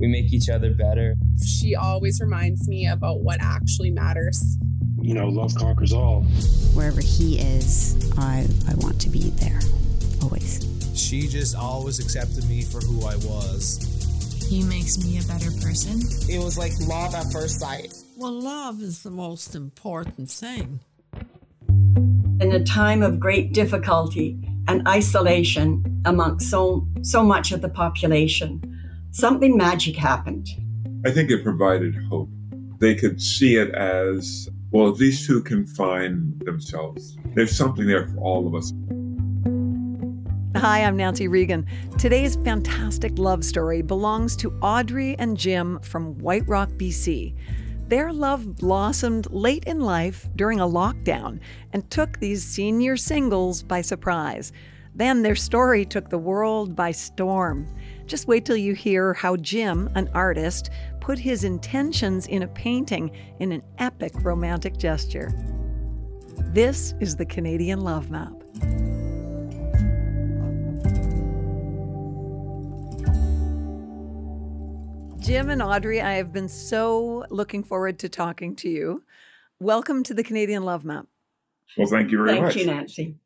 We make each other better. She always reminds me about what actually matters. You know, love conquers all. Wherever he is, I, I want to be there, always. She just always accepted me for who I was. He makes me a better person. It was like love at first sight. Well, love is the most important thing. In a time of great difficulty and isolation amongst so, so much of the population, something magic happened. I think it provided hope. They could see it as well, if these two can find themselves, there's something there for all of us. Hi, I'm Nancy Regan. Today's fantastic love story belongs to Audrey and Jim from White Rock, BC. Their love blossomed late in life during a lockdown and took these senior singles by surprise. Then their story took the world by storm. Just wait till you hear how Jim, an artist, put his intentions in a painting in an epic romantic gesture. This is the Canadian Love Map. Jim and Audrey, I have been so looking forward to talking to you. Welcome to the Canadian Love Map. Well, thank you very Thank much. Thank you, Nancy.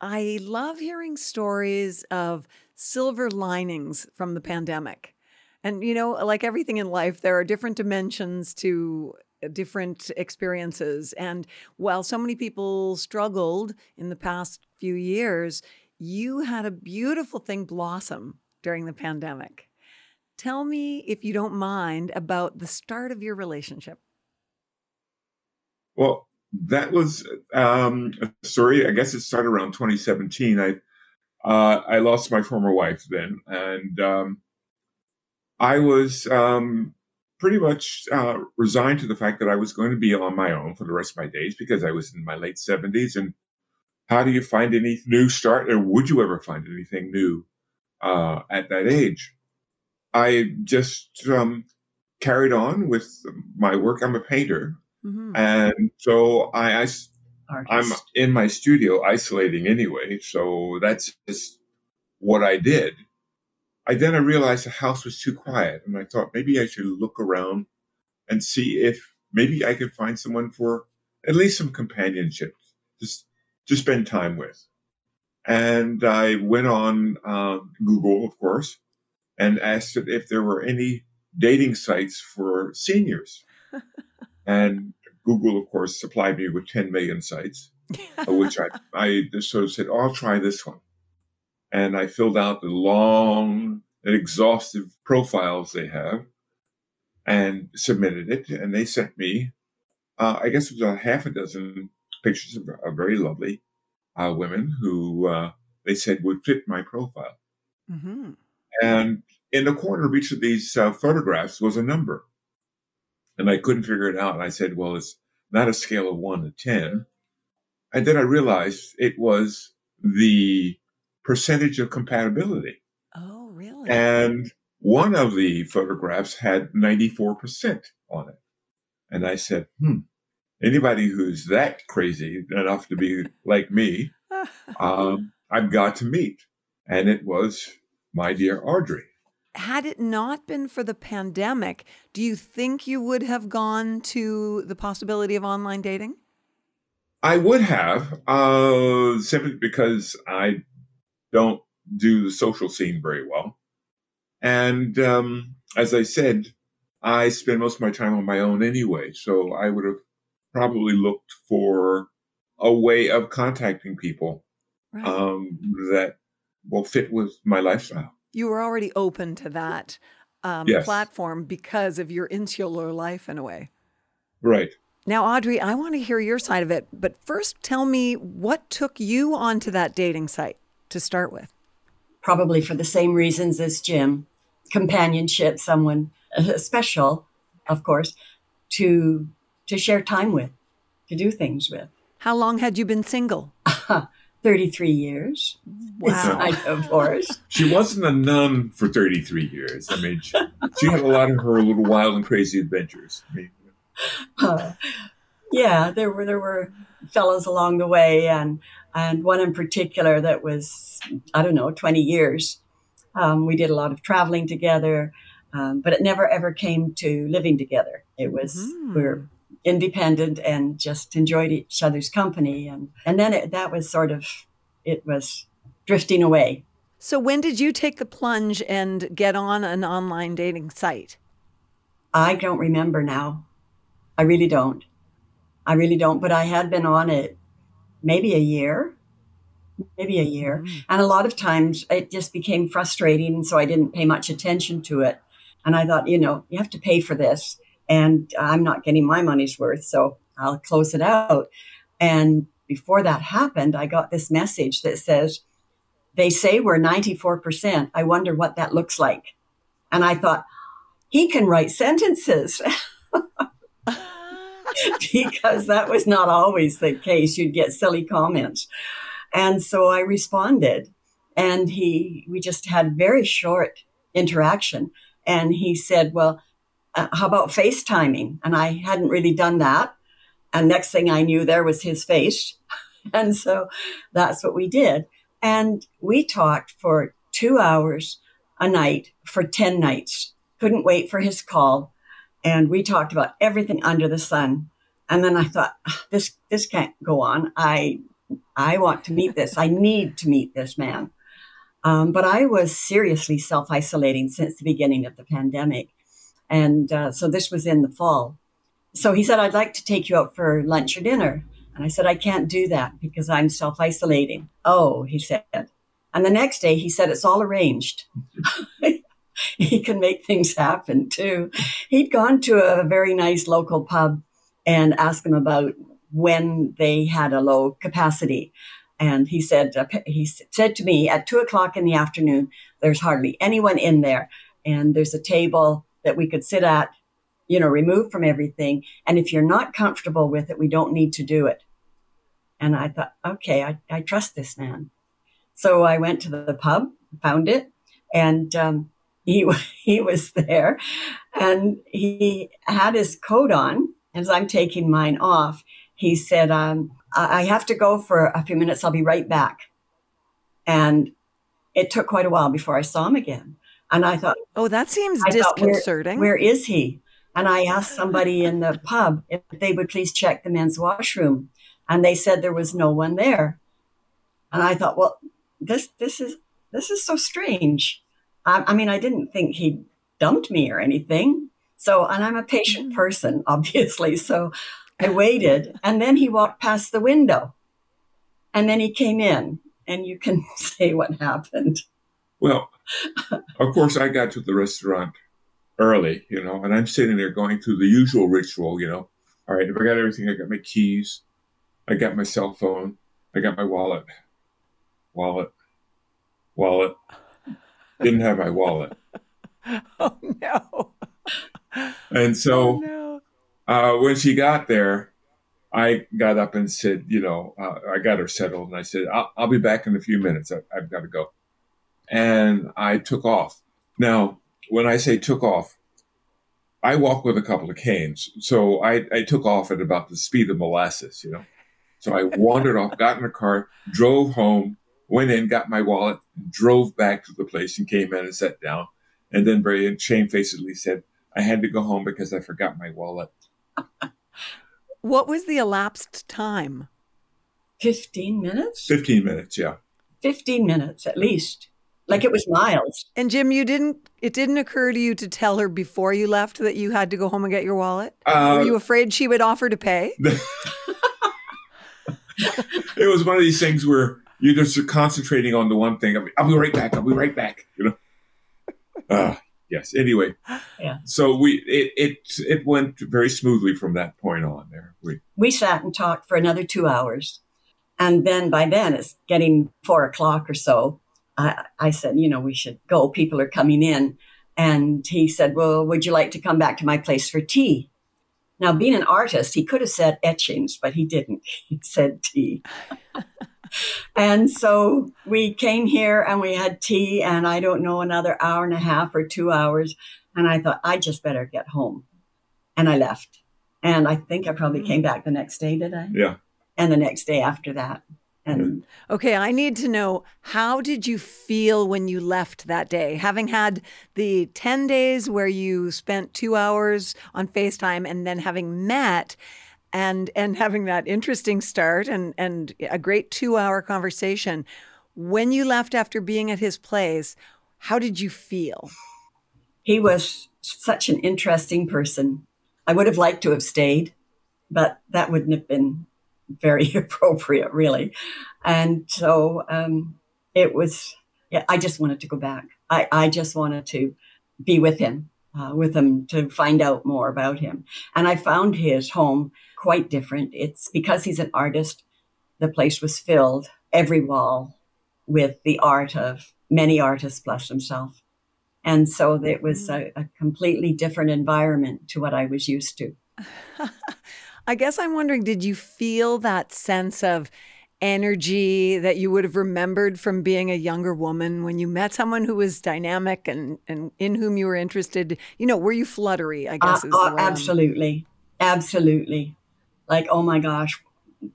I love hearing stories of silver linings from the pandemic. And, you know, like everything in life, there are different dimensions to different experiences. And while so many people struggled in the past few years, you had a beautiful thing blossom during the pandemic. Tell me, if you don't mind, about the start of your relationship. Well, that was um, a story. I guess it started around 2017. I uh, I lost my former wife then, and um, I was um, pretty much uh, resigned to the fact that I was going to be on my own for the rest of my days because I was in my late 70s. And how do you find any new start, or would you ever find anything new uh, at that age? I just um, carried on with my work. I'm a painter. Mm-hmm. And so I, I I'm in my studio isolating anyway. So that's just what I did. I then I realized the house was too quiet and I thought maybe I should look around and see if maybe I could find someone for at least some companionship, just to spend time with. And I went on um, Google, of course, and asked if there were any dating sites for seniors. and Google, of course, supplied me with 10 million sites, which I, I just sort of said, oh, I'll try this one. And I filled out the long and exhaustive profiles they have and submitted it. And they sent me, uh, I guess it was a half a dozen pictures of, of very lovely uh, women who uh, they said would fit my profile. Mm-hmm. And in the corner of each of these uh, photographs was a number. And I couldn't figure it out. And I said, well, it's not a scale of one to 10. And then I realized it was the percentage of compatibility. Oh, really? And one of the photographs had 94% on it. And I said, hmm, anybody who's that crazy enough to be like me, um, I've got to meet. And it was my dear Audrey. Had it not been for the pandemic, do you think you would have gone to the possibility of online dating? I would have, uh, simply because I don't do the social scene very well. And um, as I said, I spend most of my time on my own anyway. So I would have probably looked for a way of contacting people Right. um, that will fit with my lifestyle. You were already open to that um, Yes. platform because of your insular life in a way. Right. Now, Audrey, I want to hear your side of it, but first tell me what took you onto that dating site to start with. probably for the same reasons as Jim companionship, someone uh, special, of course, to, to share time with, to do things with. How long had you been single? 33 years. Wow. I divorced. She wasn't a nun for 33 years. I mean, she, she had a lot of her little wild and crazy adventures. I mean, uh, yeah, there were there were fellows along the way, and and one in particular that was I don't know 20 years. Um, we did a lot of traveling together, um, but it never ever came to living together. It was mm-hmm. we were independent and just enjoyed each other's company, and and then it, that was sort of it was drifting away. So when did you take the plunge and get on an online dating site? I don't remember now. I really don't. I really don't. But I had been on it maybe a year, maybe a year. Mm-hmm. And a lot of times it just became frustrating. So I didn't pay much attention to it. And I thought, you know, you have to pay for this. And I'm not getting my money's worth. So I'll close it out. And before that happened, I got this message that says, they say we're 94%. I wonder what that looks like. And I thought, he can write sentences. because that was not always the case. You'd get silly comments. And so I responded and he, we just had very short interaction. And he said, well, uh, how about FaceTiming? And I hadn't really done that. And next thing I knew, there was his face. and so that's what we did. And we talked for two hours a night for 10 nights. Couldn't wait for his call and we talked about everything under the sun. And then I thought, this this can't go on. I I want to meet this. I need to meet this man. Um, but I was seriously self isolating since the beginning of the pandemic, and uh, so this was in the fall. So he said, "I'd like to take you out for lunch or dinner," and I said, "I can't do that because I'm self isolating." Oh, he said. And the next day he said, It's all arranged. he can make things happen too. He'd gone to a very nice local pub and asked them about when they had a low capacity. And he said, uh, he said to me at two o'clock in the afternoon, there's hardly anyone in there. And there's a table that we could sit at, you know, removed from everything. And if you're not comfortable with it, we don't need to do it. And I thought, okay, I, I trust this man. So I went to the pub, found it, and um, he he was there, and he had his coat on. As I'm taking mine off, he said, um, "I have to go for a few minutes. I'll be right back." And it took quite a while before I saw him again. And I thought, "Oh, that seems I disconcerting." Thought, where, where is he? And I asked somebody in the pub if they would please check the men's washroom, and they said there was no one there. And I thought, well, this this is this is so strange. I, I mean, I didn't think he dumped me or anything. So, and I'm a patient mm. person, obviously. So I waited. And then he walked past the window. And then he came in. And you can say what happened. Well, of course, I got to the restaurant early, you know, and I'm sitting there going through the usual ritual, you know. All right, if I got everything, I got my keys, I got my cell phone, I got my wallet, wallet, wallet didn't have my wallet. Oh no! and so, oh, no. uh, when she got there, I got up and said, you know, uh, I got her settled, and I said, I'll, I'll be back in a few minutes. I, I've got to go, and I took off. Now, when I say took off, I walk with a couple of canes, so I, I took off at about the speed of molasses, you know. So I wandered off, got in a car, drove home, went in, got my wallet, drove back to the place and came in and sat down. And then very shamefacedly said, I had to go home because I forgot my wallet. what was the elapsed time? 15 minutes? 15 minutes, yeah. 15 minutes at least. Like it was miles. And Jim, you didn't it didn't occur to you to tell her before you left that you had to go home and get your wallet? Uh, Were you afraid she would offer to pay? it was one of these things where you're just concentrating on the one thing. I'll be, I'll be right back. I'll be right back. You know. Uh, yes. Anyway. Yeah. So we it it it went very smoothly from that point on. There we we sat and talked for another two hours, and then by then it's getting four o'clock or so, I, I said, you know, we should go. People are coming in. And he said, well, would you like to come back to my place for tea? Now, being an artist, he could have said etchings, but he didn't. He said tea. and so we came here and we had tea, and I don't know, another hour and a half or two hours. And I thought, I just better get home. And I left. And I think I probably mm. came back the next day, did I? Yeah. And the next day after that. And okay, I need to know how did you feel when you left that day? Having had the 10 days where you spent 2 hours on FaceTime and then having met and and having that interesting start and and a great 2-hour conversation. When you left after being at his place, how did you feel? He was such an interesting person. I would have liked to have stayed, but that wouldn't have been very appropriate, really. And so um, it was, yeah, I just wanted to go back. I, I just wanted to be with him, uh, with him to find out more about him. And I found his home quite different. It's because he's an artist, the place was filled, every wall, with the art of many artists plus himself. And so it was a, a completely different environment to what I was used to. I guess I'm wondering did you feel that sense of energy that you would have remembered from being a younger woman when you met someone who was dynamic and, and in whom you were interested? You know, were you fluttery? I guess uh, is uh, absolutely, absolutely. Like, oh my gosh,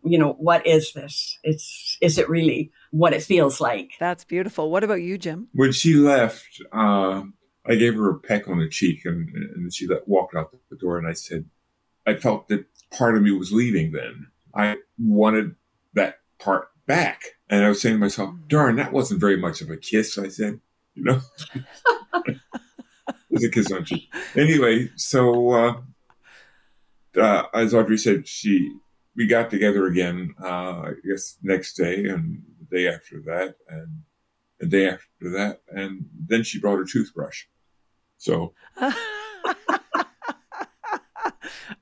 you know, what is this? It's is it really what it feels like? That's beautiful. What about you, Jim? When she left, uh, I gave her a peck on the cheek, and, and she let, walked out the door, and I said, I felt that part of me was leaving then. I wanted that part back. And I was saying to myself, darn, that wasn't very much of a kiss, I said. You know? it was a kiss on cheek. Anyway, so uh, uh, as Audrey said, she we got together again, uh, I guess next day and the day after that and the day after that. And then she brought her toothbrush. So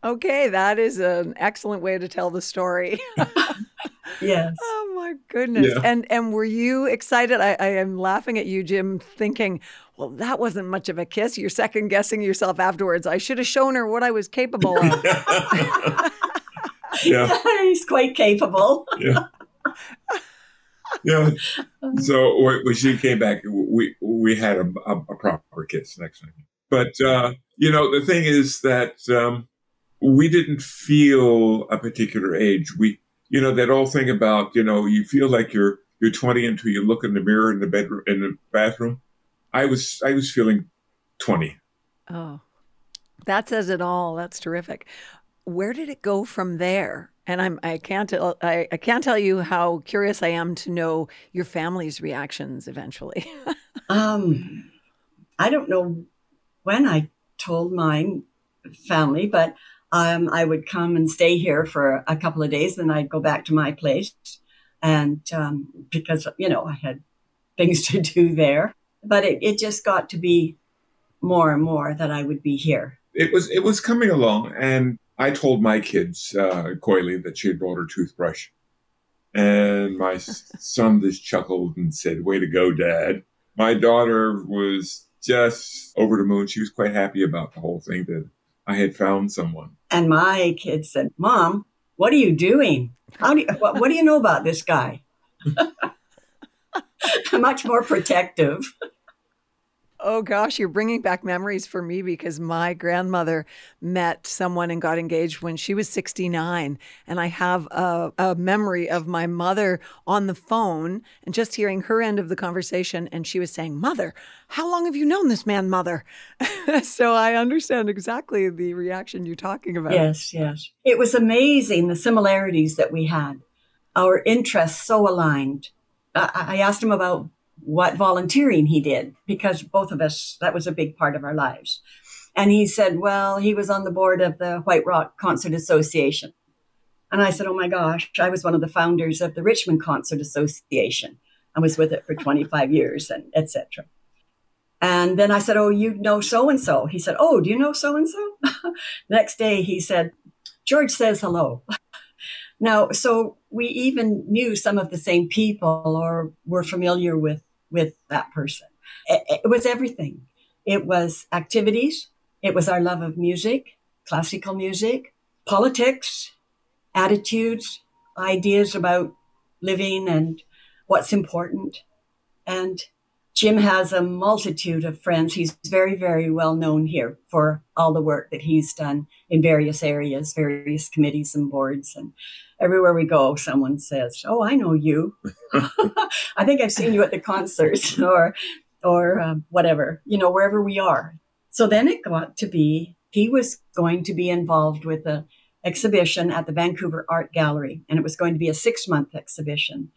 okay, that is an excellent way to tell the story. yes. Oh my goodness. Yeah. And and were you excited? I, I am laughing at you, Jim, thinking, well, that wasn't much of a kiss. You're second guessing yourself afterwards. I should have shown her what I was capable of. yeah. He's quite capable. yeah. Yeah. So when she came back, we we had a, a, a proper kiss next time. But uh, you know, the thing is that um, we didn't feel a particular age. We, you know, that old thing about, you know, you feel like you're, you're 20 until you look in the mirror in the bedroom, in the bathroom. I was, I was feeling 20. Oh, that says it all. That's terrific. Where did it go from there? And I'm, I can't, I, I can't tell you how curious I am to know your family's reactions eventually. um, I don't know when I told mine family, but um, I would come and stay here for a couple of days, then I'd go back to my place, and um, because you know I had things to do there. But it, it just got to be more and more that I would be here. It was it was coming along, and I told my kids uh, coyly that she had brought her toothbrush, and my son just chuckled and said, "Way to go, Dad." My daughter was just over the moon. She was quite happy about the whole thing that I had found someone. And my kids said, Mom, what are you doing? How do you, what, what do you know about this guy? Much more protective. Oh gosh, you're bringing back memories for me because my grandmother met someone and got engaged when she was 69. And I have a, a, memory of my mother on the phone and just hearing her end of the conversation. And she was saying, Mother, how long have you known this man, Mother? so I understand exactly the reaction you're talking about. Yes, yes. It was amazing the similarities that we had, our interests so aligned. I, I asked him about what volunteering he did because both of us, that was a big part of our lives. And he said, well, he was on the board of the White Rock Concert Association. And I said, oh my gosh, I was one of the founders of the Richmond Concert Association. I was with it for 25 years and etc. And then I said, oh, you know so and so. He said, oh, do you know so and so? Next day he said, George says hello. now, so we even knew some of the same people or were familiar with with that person. It, it was everything. It was activities. It was our love of music, classical music, politics, attitudes, ideas about living and what's important. And Jim has a multitude of friends. He's very, very well known here for all the work that he's done in various areas, various committees and boards. And everywhere we go, someone says, "Oh, I know you. I think I've seen you at the concerts or, or um, whatever. You know, wherever we are." So then it got to be he was going to be involved with a exhibition at the Vancouver Art Gallery, and it was going to be a six month exhibition.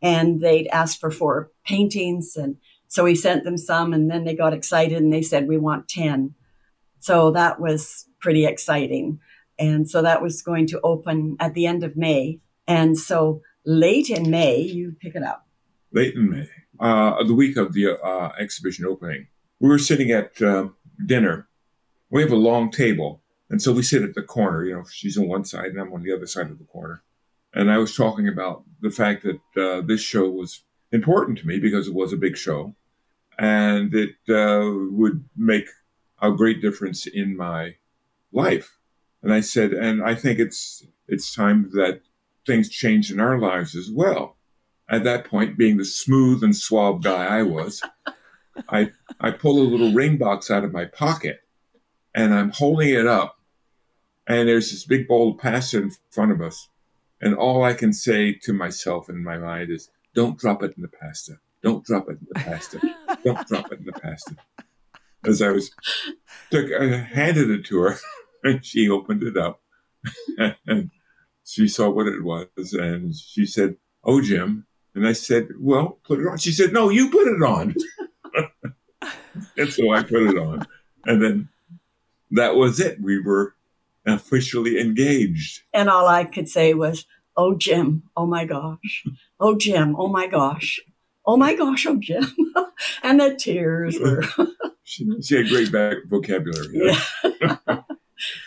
And they'd asked for four paintings, and so we sent them some, and then they got excited and they said, We want 10. So that was pretty exciting. And so that was going to open at the end of May. And so late in May, you pick it up. Late in May, uh, the week of the uh, exhibition opening, we were sitting at um, dinner. We have a long table and so we sit at the corner, you know, she's on one side and I'm on the other side of the corner. And I was talking about the fact that uh, this show was important to me because it was a big show and it uh, would make a great difference in my life. And I said, and I think it's, it's time that things change in our lives as well. At that point, being the smooth and suave guy I was, I, I pull a little ring box out of my pocket and I'm holding it up, and there's this big bowl of pasta in front of us, and all I can say to myself in my mind is, "Don't drop it in the pasta. Don't drop it in the pasta. Don't drop it in the pasta." As I was took, I handed it to her, and she opened it up, and she saw what it was, and she said, "Oh, Jim." And I said, Well, put it on. She said, No, you put it on. and so I put it on. And then that was it. We were officially engaged. And all I could say was, Oh, Jim, oh my gosh. Oh, Jim, oh my gosh. Oh my gosh, oh, Jim. and the tears were. she, she, had great vocabulary. Yeah.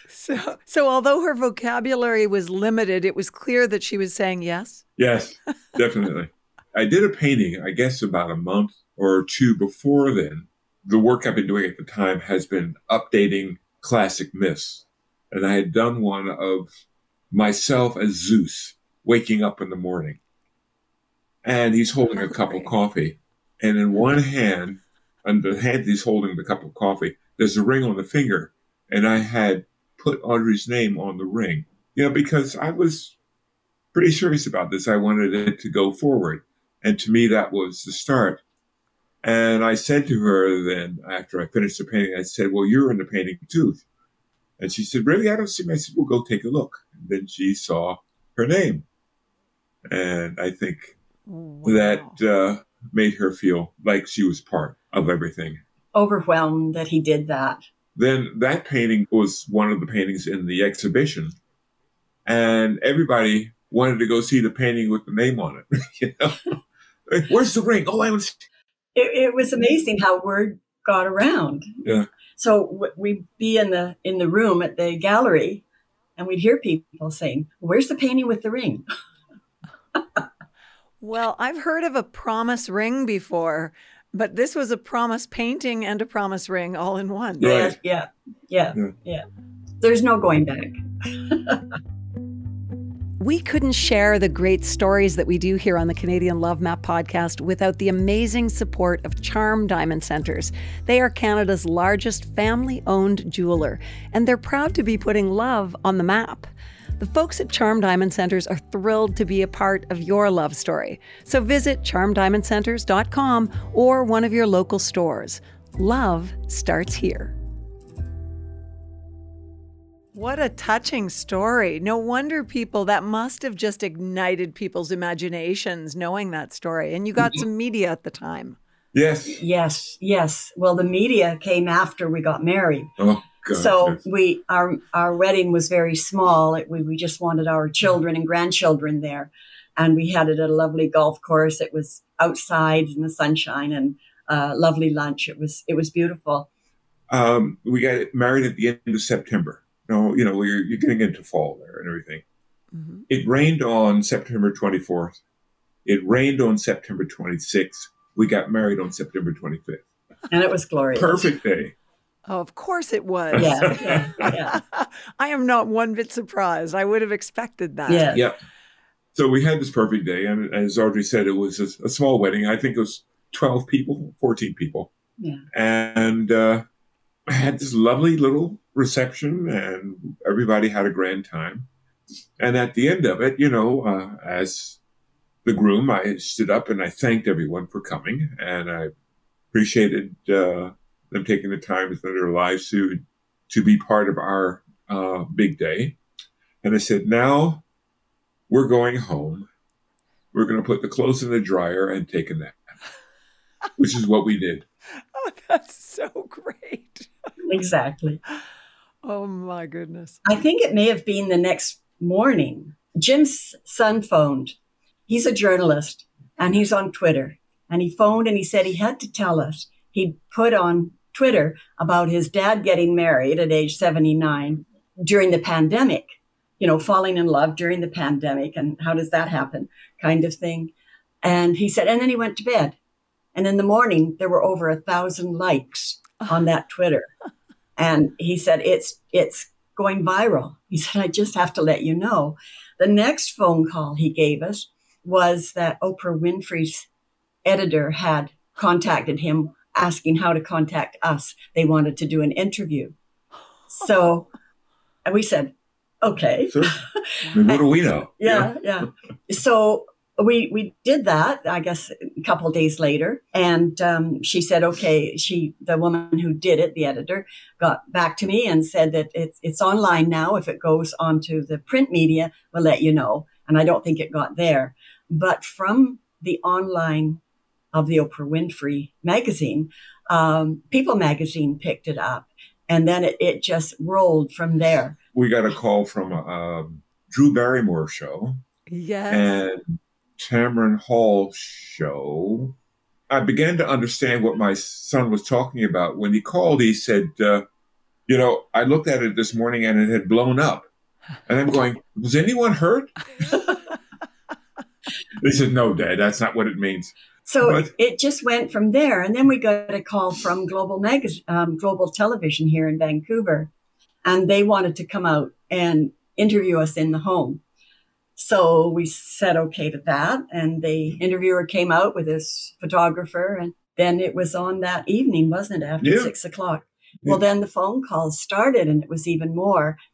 so, so, although her vocabulary was limited, it was clear that she was saying yes? Yes, definitely. I did a painting, I guess, about a month or two before then. The work I've been doing at the time has been updating classic myths. And I had done one of myself as Zeus waking up in the morning. And he's holding a cup of coffee. And in one hand, on the hand he's holding the cup of coffee, there's a ring on the finger. And I had put Audrey's name on the ring, you know, because I was pretty serious about this. I wanted it to go forward. And to me, that was the start. And I said to her then, after I finished the painting, I said, Well, you're in the painting too. And she said, Really? I don't see me. I said, Well, go take a look. And then she saw her name. And I think wow. that uh, made her feel like she was part of everything. Overwhelmed that he did that. Then that painting was one of the paintings in the exhibition. And everybody wanted to go see the painting with the name on it. you know? Where's the ring? Oh, I was it, it was amazing how word got around. Yeah. So we'd be in the in the room at the gallery, and we'd hear people saying, "Where's the painting with the ring?" well, I've heard of a promise ring before, but this was a promise painting and a promise ring all in one. Right. Yeah, yeah, yeah, yeah. There's no going back. We couldn't share the great stories that we do here on the Canadian Love Map podcast without the amazing support of Charm Diamond Centres. They are Canada's largest family owned jeweler, and they're proud to be putting love on the map. The folks at Charm Diamond Centres are thrilled to be a part of your love story. So visit charmdiamondcentres.com or one of your local stores. Love starts here. What a touching story. No wonder people, that must have just ignited people's imaginations knowing that story. And you got mm-hmm. some media at the time. Yes. Yes, yes. Well, the media came after we got married. Oh, God. So yes. we our our wedding was very small. It, we, we just wanted our children and grandchildren there. And we had it at a lovely golf course. It was outside in the sunshine and uh, lovely lunch. It was it was beautiful. Um, we got married at the end of September no, you know, you're, you're getting into fall there and everything. Mm-hmm. It rained on September 24th. It rained on September 26th. we got married on September 25th. And it was glorious. Perfect day. Oh, of course it was. Yeah, yeah, yeah. I am not one bit surprised. I would have expected that. Yeah. Yeah. So we had this perfect day. And as Audrey said, it was a, a small wedding. I think it was 12 people, 14 people. Yeah. And uh, I had this lovely little reception, and everybody had a grand time. And at the end of it, you know, uh, as the groom, I stood up and I thanked everyone for coming, and I appreciated uh, them taking the time within their lives to to be part of our uh, big day. And I said, now we're going home. We're going to put the clothes in the dryer and take a nap, which is what we did. Oh, that's so great. Exactly. Oh, my goodness. I think it may have been the next morning. Jim's son phoned. He's a journalist and he's on Twitter. And he phoned and he said he had to tell us. He'd put on Twitter about his dad getting married at age 79 during the pandemic, you know, falling in love during the pandemic. And how does that happen? Kind of thing. And he said, and then he went to bed. And in the morning, there were over a thousand likes on that Twitter. And he said, it's, it's going viral. He said, I just have to let you know. The next phone call he gave us was that Oprah Winfrey's editor had contacted him asking how to contact us. They wanted to do an interview. So and we said, okay. Sure. I what do we know? Yeah, yeah. So we we did that i guess a couple days later and um, she said okay she the woman who did it the editor got back to me and said that it's it's online now if it goes onto the print media we'll let you know and i don't think it got there but from the online of the oprah winfrey magazine um, people magazine picked it up and then it, it just rolled from there We got a call from a um, Drew Barrymore show Yes. and Tamron Hall show. I began to understand what my son was talking about. When he called, he said, uh, You know, I looked at it this morning and it had blown up. And I'm going, Was anyone hurt? they said, No, Dad, that's not what it means. So it just went from there, and then we got a call from Global Magazine, um, Global Television here in Vancouver, and they wanted to come out and interview us in the home. So we said okay to that, and the interviewer came out with his photographer, and then it was on that evening, wasn't it? After Yeah. six o'clock. Well, then the phone calls started, and it was even more.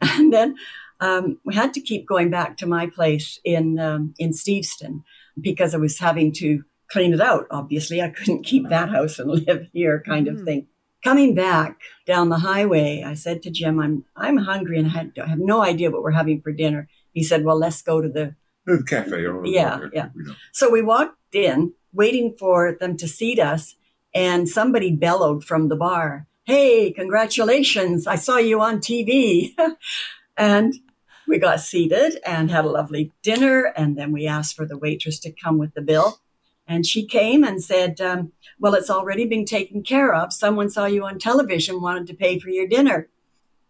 And then um, we had to keep going back to my place in um, in Steveston because I was having to clean it out. Obviously, I couldn't keep that house and live here, kind of Mhm. thing. Coming back down the highway, I said to Jim, "I'm I'm hungry and I, had, I have no idea what we're having for dinner." He said, "Well, let's go to the." The cafe. Or Yeah, yeah. So we walked in, waiting for them to seat us, and somebody bellowed from the bar, "Hey, congratulations! I saw you on TV." and we got seated and had a lovely dinner, and then we asked for the waitress to come with the bill. And she came and said, um, Well, it's already been taken care of. Someone saw you on television, wanted to pay for your dinner.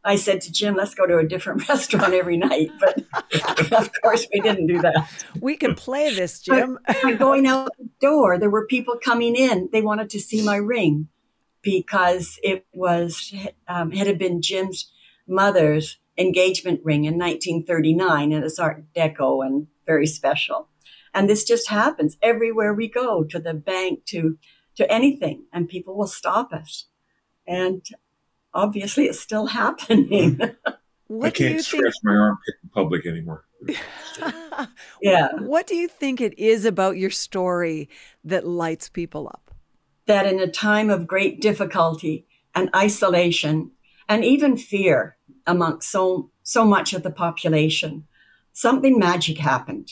I said to Jim, Let's go to a different restaurant every night. But of course, we didn't do that. We can play this, Jim. Going out the door, there were people coming in. They wanted to see my ring because it was um, it had been Jim's mother's engagement ring in 1939, and it's Art Deco and very special. And this just happens everywhere we go, to the bank, to to anything, and people will stop us. And obviously, it's still happening. Hmm. I can't think? scratch my armpit in public anymore. yeah. What do you think it is about your story that lights people up? that in a time of great difficulty and isolation and even fear amongst so so much of the population something magic happened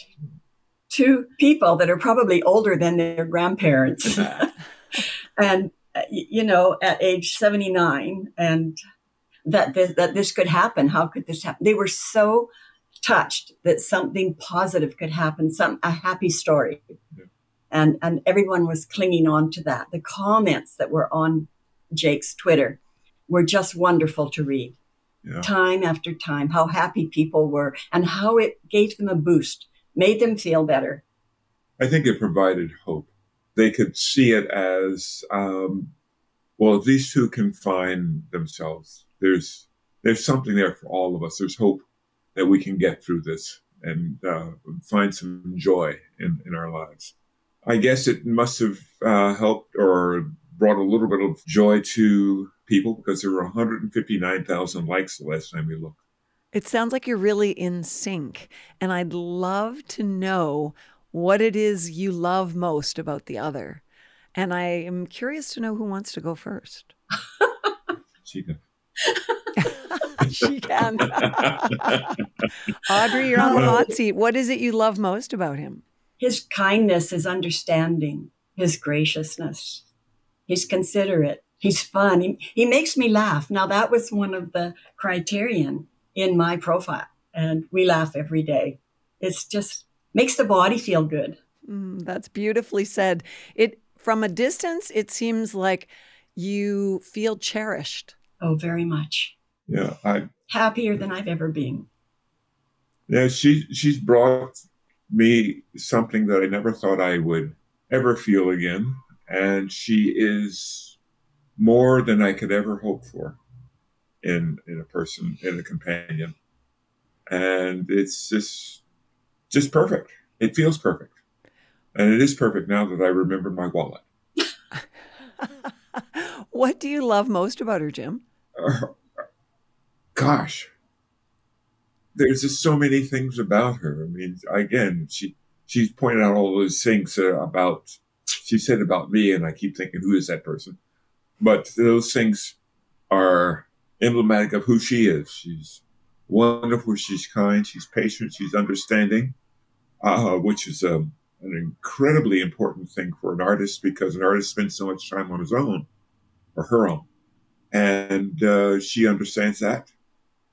to people that are probably older than their grandparents and uh, you know at age 79 and that this, that this could happen how could this happen they were so touched that something positive could happen some a happy story and and everyone was clinging on to that. The comments that were on Jake's Twitter were just wonderful to read, Yeah. time after time. How happy people were, and how it gave them a boost, made them feel better. I think it provided hope. they could see it as, um, well, if these two can find themselves, there's there's something there for all of us. There's hope that we can get through this and uh, find some joy in, in our lives. I guess it must have uh, helped or brought a little bit of joy to people because there were 159,000 likes the last time we looked. It sounds like you're really in sync. And I'd love to know what it is you love most about the other. And I am curious to know who wants to go first. She can. she can. Audrey, you're on the hot seat. What is it you love most about him? His kindness, his understanding, his graciousness. He's considerate. He's fun. He, he makes me laugh. Now, that was one of the criterion in my profile, and we laugh every day. It's just makes the body feel good. Mm, that's beautifully said. It from a distance, it seems like you feel cherished. Oh, very much. Yeah, I happier than I've ever been. Yeah, she she's brought me something that I never thought I would ever feel again, and she is more than I could ever hope for in in a person, in a companion, and it's just just perfect. It feels perfect, and it is perfect now that I remember my wallet. what do you love most about her, Jim? Uh, gosh, there's just so many things about her. I mean, again, she she's pointed out all those things uh, about she said about me, and I keep thinking, who is that person? But those things are emblematic of who she is. She's wonderful. She's kind. She's patient. She's understanding, uh, which is um, an incredibly important thing for an artist because an artist spends so much time on his own or her own. And uh, she understands that.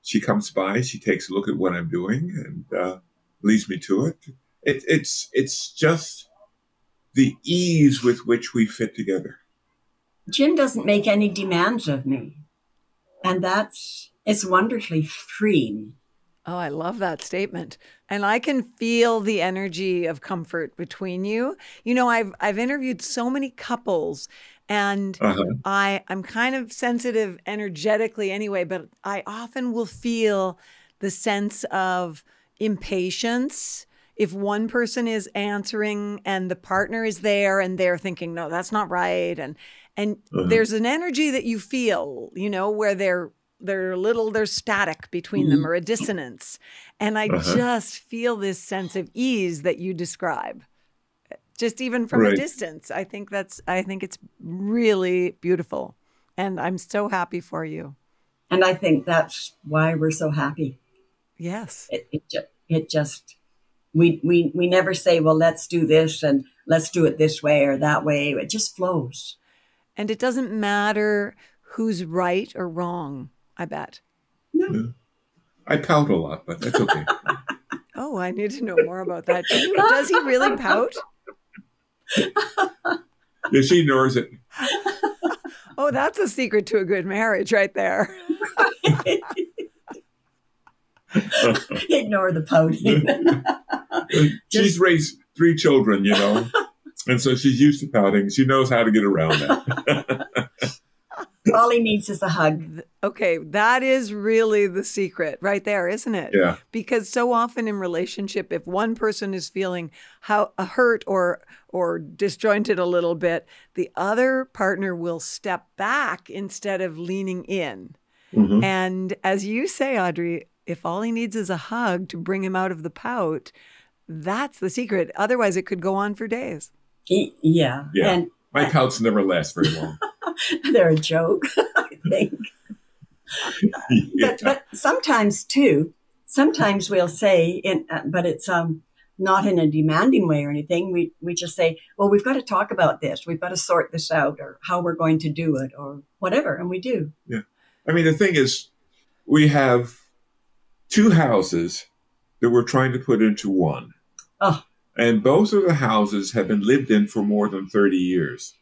She comes by, she takes a look at what I'm doing and uh, leads me to it. it. It's it's just the ease with which we fit together. Jim doesn't make any demands of me, and that's it's wonderfully freeing. Oh, I love that statement. And I can feel the energy of comfort between you. You know, I've I've interviewed so many couples and uh-huh. I I'm kind of sensitive energetically anyway, but I often will feel the sense of impatience if one person is answering and the partner is there and they're thinking no that's not right and and uh-huh. there's an energy that you feel you know where they're they're a little there's static between them mm-hmm. or a dissonance and i uh-huh. just feel this sense of ease that you describe just even from right. a distance. I think that's I think it's really beautiful. And I'm so happy for you. And I think that's why we're so happy. Yes. It it, ju- it just we we we never say, well, let's do this and let's do it this way or that way. It just flows. And it doesn't matter who's right or wrong, I bet. No. Yeah. I pout a lot, but that's okay. oh, I need to know more about that. Does he really pout? yeah, she ignores it. oh, that's a secret to a good marriage right there. Ignore the pouting. she's raised three children, you know, and so she's used to pouting. She knows how to get around that. All he needs is a hug. Okay, that is really the secret right there, isn't it? Yeah. Because so often in relationship, if one person is feeling how hurt or or disjointed a little bit, the other partner will step back instead of leaning in. Mm-hmm. And as you say, Audrey, if all he needs is a hug to bring him out of the pout, that's the secret. Otherwise, it could go on for days. Yeah. Yeah. And my pouts never last very long. They're a joke, I think. yeah. but, but sometimes too, sometimes we'll say, in, uh, but it's um, not in a demanding way or anything. We we just say, well, we've got to talk about this. We've got to sort this out, or how we're going to do it, or whatever, and we do. Yeah, I mean, the thing is, we have two houses that we're trying to put into one. Oh. And both of the houses have been lived in for more than 30 years.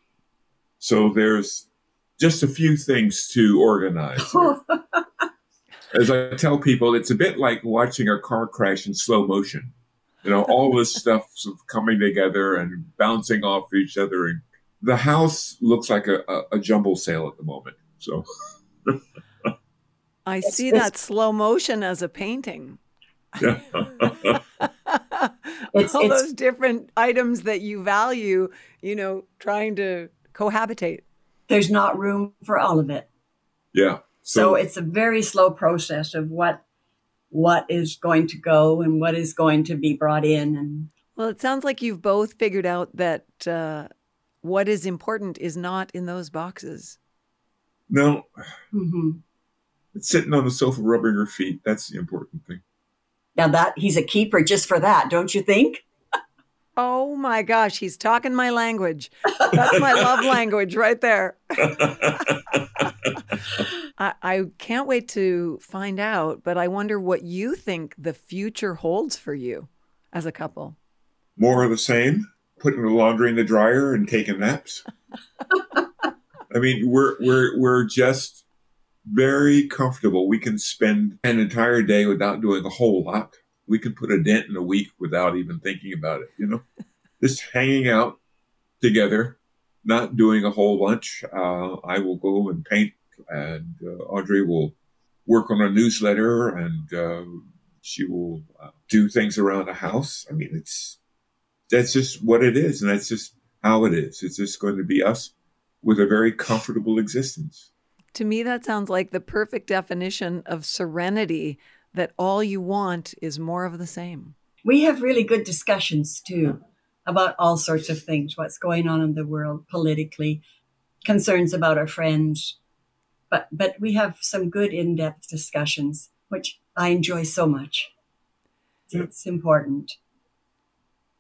So there's just a few things to organize. As I tell people, it's a bit like watching a car crash in slow motion. you know, all this stuff sort of coming together and bouncing off each other. And the house looks like a, a, a jumble sale at the moment. So I see that slow motion as a painting. yeah. It's- All it's- those different items that you value, you know, trying to cohabitate. There's not room for all of it. yeah. So, it's a very slow process of what what is going to go and what is going to be brought in and Well, it sounds like you've both figured out that uh, what is important is not in those boxes. no, Mhm. it's sitting on the sofa rubbing her feet. That's the important thing. Now that he's a keeper just for that, don't you think? Oh my gosh, he's talking my language. That's my love language right there. I, I can't wait to find out, but I wonder what you think the future holds for you as a couple. More of the same, putting the laundry in the dryer and taking naps. I mean, we're we're we're just very comfortable. We can spend an entire day without doing a whole lot. We can put a dent in a week without even thinking about it, you know? Just hanging out together, not doing a whole bunch. Uh, I will go and paint, and uh, Audrey will work on a newsletter, and uh, she will uh, do things around the house. I mean, it's that's just what it is, and that's just how it is. It's just going to be us with a very comfortable existence. To me, that sounds like the perfect definition of serenity that all you want is more of the same. We have really good discussions too about all sorts of things, what's going on in the world politically, concerns about our friends. But but we have some good in-depth discussions, which I enjoy so much. It's important.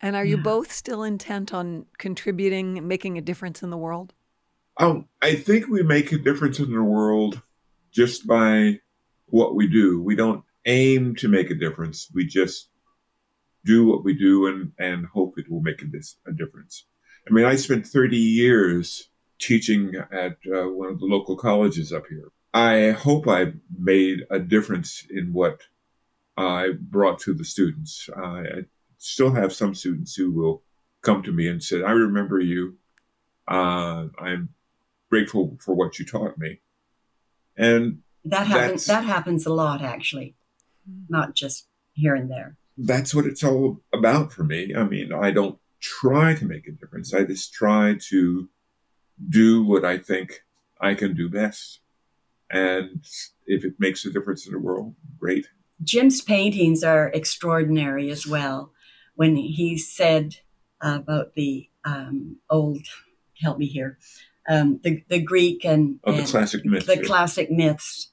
And are you Yeah. both still intent on contributing, making a difference in the world? Um, I think we make a difference in the world just by what we do. We don't aim to make a difference. We just do what we do and, and hope it will make a, a difference. I mean, I spent 30 years teaching at uh, one of the local colleges up here. I hope I made a difference in what I brought to the students. I I still have some students who will come to me and say, I remember you. Uh, I'm grateful for what you taught me. And That happens that happens a lot actually. Not just here and there. that's what it's all about for me. I mean, I don't try to make a difference. I just try to do what I think I can do best. And if it makes a difference in the world, great. Jim's paintings are extraordinary as well. When he said about the um, old, help me here, um, the the Greek and, Of the classic myths. the yeah. classic myths,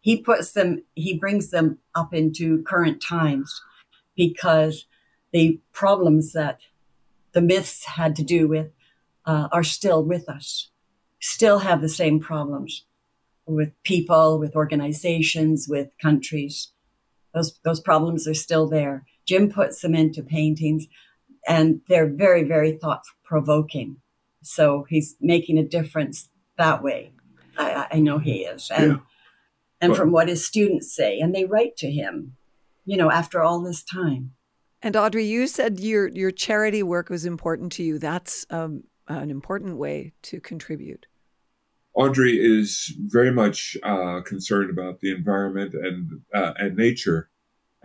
he puts them, he brings them up into current times because the problems that the myths had to do with uh, are still with us, still have the same problems with people, with organizations, with countries. Those those problems are still there. Jim puts them into paintings, and they're very very thought provoking. So he's making a difference that way. I, I- I know he is, and Yeah. and Well- from what his students say, and they write to him, you know, after all this time. And Audrey, you said your your charity work was important to you. That's um, an important way to contribute. Audrey is very much uh, concerned about the environment and uh, and nature,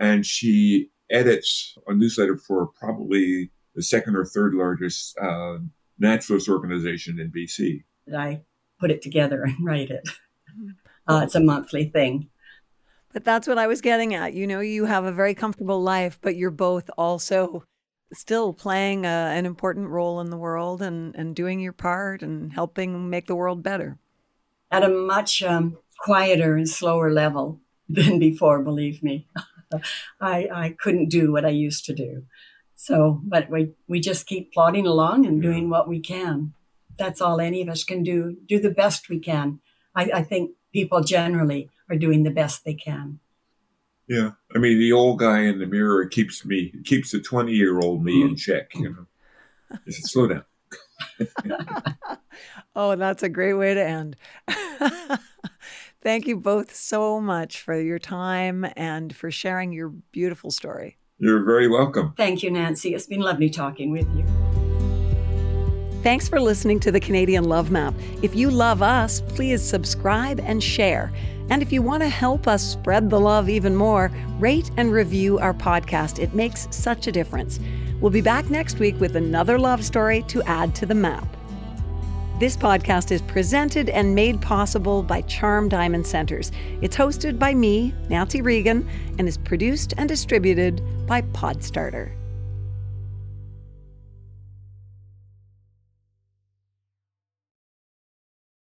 and she edits a newsletter for probably the second or third largest uh, naturalist organization in BC. I put it together and write it. Uh, it's a monthly thing. But that's what I was getting at. You know, you have a very comfortable life, but you're both also still playing a, an important role in the world and, and doing your part and helping make the world better. at a much um, quieter and slower level than before. Believe me, I I couldn't do what I used to do. So, but we we just keep plodding along and doing what we can. That's all any of us can do. Do the best we can. I, I think people generally are doing the best they can. Yeah, I mean the old guy in the mirror keeps me keeps the twenty year old me in mm. check. You know, he said, slow down. Oh, that's a great way to end. Thank you both so much for your time and for sharing your beautiful story. You're very welcome. Thank you, Nancy. It's been lovely talking with you. Thanks for listening to the Canadian Love Map. If you love us, please subscribe and share. And if you want to help us spread the love even more, rate and review our podcast. It makes such a difference. We'll be back next week with another love story to add to the map. This podcast is presented and made possible by Charm Diamond Centres. It's hosted by me, Nancy Regan, and is produced and distributed by Podstarter.